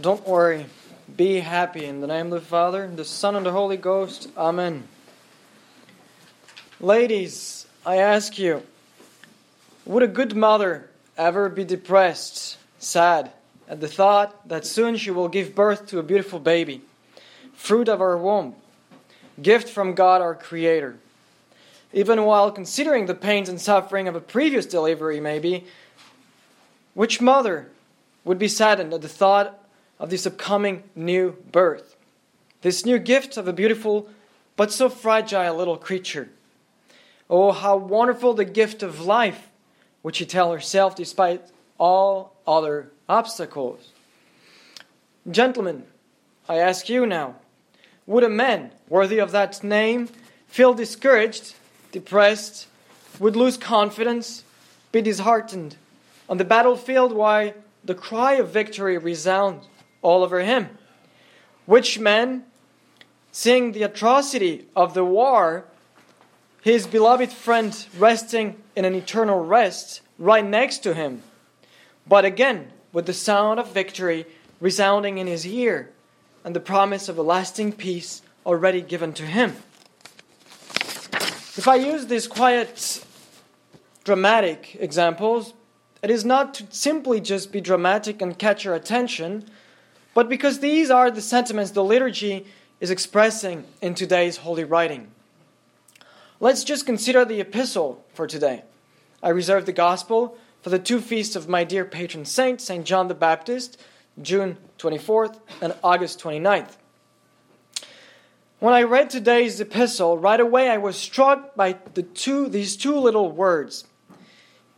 Don't worry. Be happy. In the name of the Father, the Son, and the Holy Ghost. Amen. Ladies, I ask you, would a good mother ever be depressed, sad, at the thought that soon she will give birth to a beautiful baby, fruit of our womb, gift from God our Creator? Even while considering the pains and suffering of a previous delivery, maybe, which mother would be saddened at the thought of this upcoming new birth, this new gift of a beautiful but so fragile little creature. Oh, how wonderful the gift of life, which she tells herself despite all other obstacles. Gentlemen, I ask you now would a man worthy of that name feel discouraged, depressed, would lose confidence, be disheartened on the battlefield while the cry of victory resounds all over him. Which man, seeing the atrocity of the war, his beloved friend resting in an eternal rest right next to him, but again with the sound of victory resounding in his ear and the promise of a lasting peace already given to him. If I use these quiet, dramatic examples, it is not to simply just be dramatic and catch your attention, but because these are the sentiments the liturgy is expressing in today's holy writing. Let's just consider the epistle for today. I reserve the gospel for the two feasts of my dear patron saint, St. John the Baptist, June 24th and August 29th. When I read today's epistle, right away I was struck by the two, these two little words,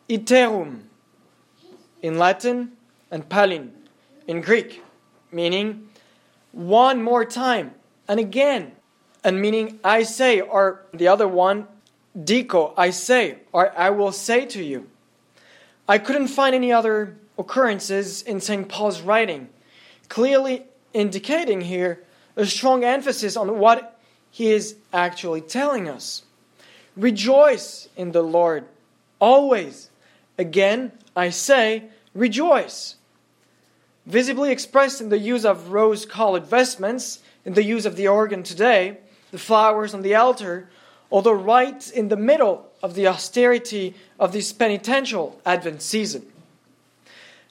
iterum in Latin and palin in Greek meaning one more time and again, and meaning I say, or the other one, dico, I say, or I will say to you. I couldn't find any other occurrences in St. Paul's writing, clearly indicating here a strong emphasis on what he is actually telling us. Rejoice in the Lord always. Again, I say, rejoice visibly expressed in the use of rose colored vestments, in the use of the organ today, the flowers on the altar, although right in the middle of the austerity of this penitential Advent season.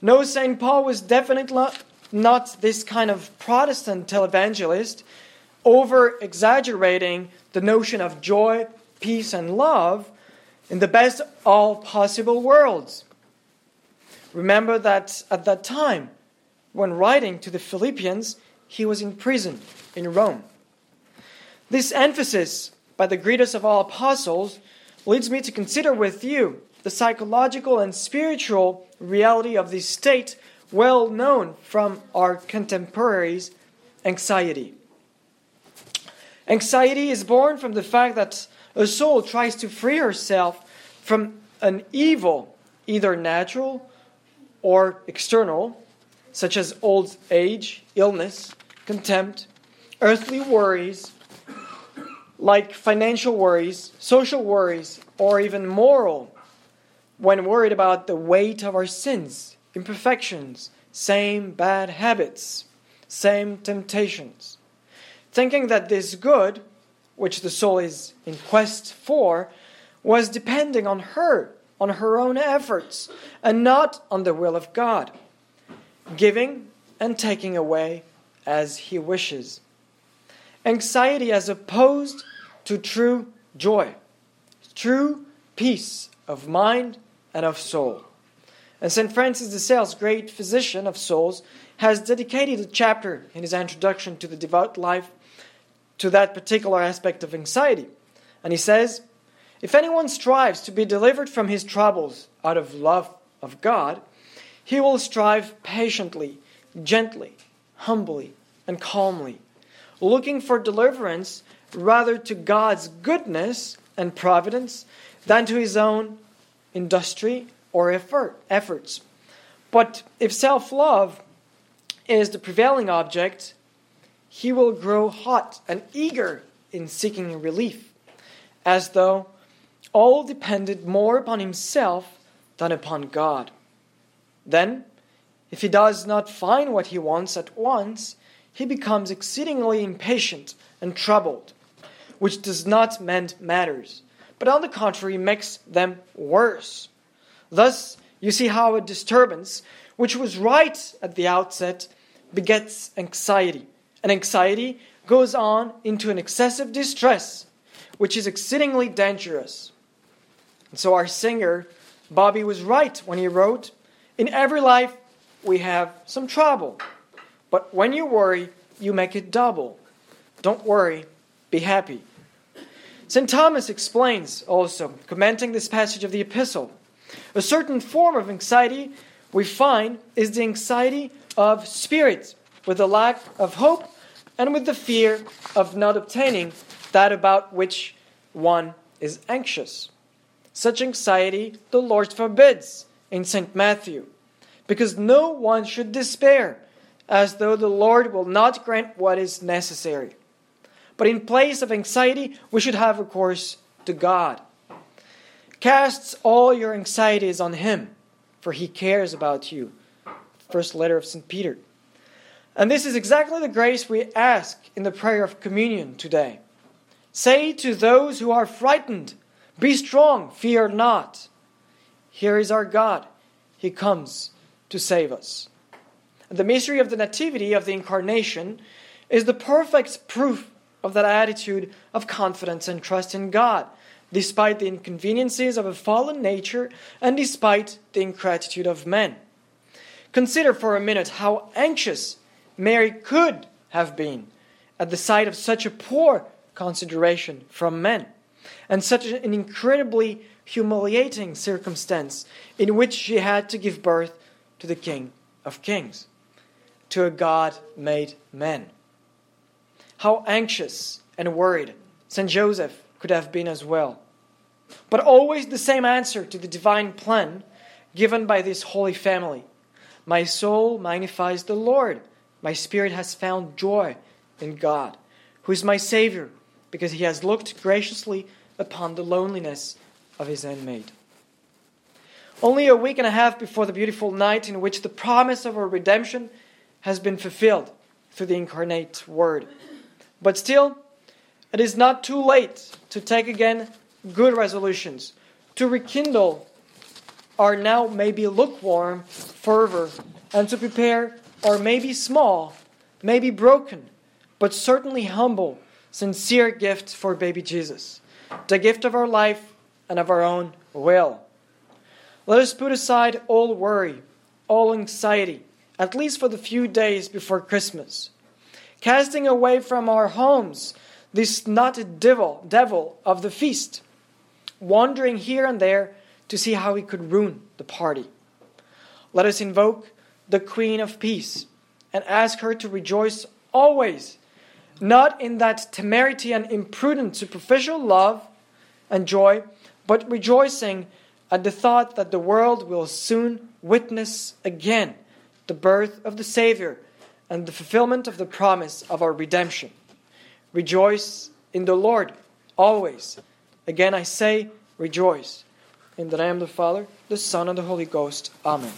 No, St. Paul was definitely not this kind of Protestant televangelist, over exaggerating the notion of joy, peace, and love in the best of all possible worlds. Remember that at that time, when writing to the Philippians, he was in prison in Rome. This emphasis by the greatest of all apostles leads me to consider with you the psychological and spiritual reality of this state, well known from our contemporaries anxiety. Anxiety is born from the fact that a soul tries to free herself from an evil, either natural or external, such as old age, illness, contempt, earthly worries, like financial worries, social worries, or even moral, when worried about the weight of our sins, imperfections, same bad habits, same temptations. Thinking that this good, which the soul is in quest for, was depending on her, on her own efforts, and not on the will of God giving and taking away as he wishes. Anxiety as opposed to true joy, true peace of mind and of soul. And St. Francis de Sales, great physician of souls, has dedicated a chapter in his introduction to the devout life to that particular aspect of anxiety. And he says, If anyone strives to be delivered from his troubles out of love of God, he will strive patiently, gently, humbly, and calmly, looking for deliverance rather to God's goodness and providence than to his own industry or effort, efforts. But if self love is the prevailing object, he will grow hot and eager in seeking relief, as though all depended more upon himself than upon God. Then if he does not find what he wants at once, he becomes exceedingly impatient and troubled, which does not mend matters, but on the contrary makes them worse. Thus, you see how a disturbance, which was right at the outset, begets anxiety, and anxiety goes on into an excessive distress, which is exceedingly dangerous. And so, our singer, Bobby, was right when he wrote, In every life we have some trouble. But when you worry, you make it double. Don't worry, be happy. St. Thomas explains also, commenting this passage of the epistle, a certain form of anxiety we find is the anxiety of spirit, with the lack of hope and with the fear of not obtaining that about which one is anxious. Such anxiety the Lord forbids in St. Matthew because no one should despair, as though the Lord will not grant what is necessary. But in place of anxiety, we should have recourse to God. Cast all your anxieties on Him, for He cares about you. First letter of St. Peter. And this is exactly the grace we ask in the prayer of communion today. Say to those who are frightened, Be strong, fear not. Here is our God. He comes to save us. The mystery of the Nativity, of the Incarnation, is the perfect proof of that attitude of confidence and trust in God, despite the inconveniences of a fallen nature and despite the ingratitude of men. Consider for a minute how anxious Mary could have been at the sight of such a poor consideration from men, and such an incredibly humiliating circumstance in which she had to give birth to the King of Kings, to a God made man. How anxious and worried St. Joseph could have been as well. But always the same answer to the divine plan given by this holy family My soul magnifies the Lord, my spirit has found joy in God, who is my Savior, because he has looked graciously upon the loneliness of his handmaid. Only a week and a half before the beautiful night in which the promise of our redemption has been fulfilled through the incarnate Word. But still, it is not too late to take again good resolutions, to rekindle our now maybe lukewarm fervor, and to prepare our maybe small, maybe broken, but certainly humble, sincere gift for baby Jesus, the gift of our life and of our own will. Let us put aside all worry, all anxiety, at least for the few days before Christmas, casting away from our homes this knotted devil, devil of the feast, wandering here and there to see how he could ruin the party. Let us invoke the Queen of Peace and ask her to rejoice always, not in that temerity and imprudent superficial love and joy, but rejoicing at the thought that the world will soon witness again the birth of the Savior and the fulfillment of the promise of our redemption. Rejoice in the Lord always. Again, I say, rejoice. In the name of the Father, the Son, and the Holy Ghost. Amen.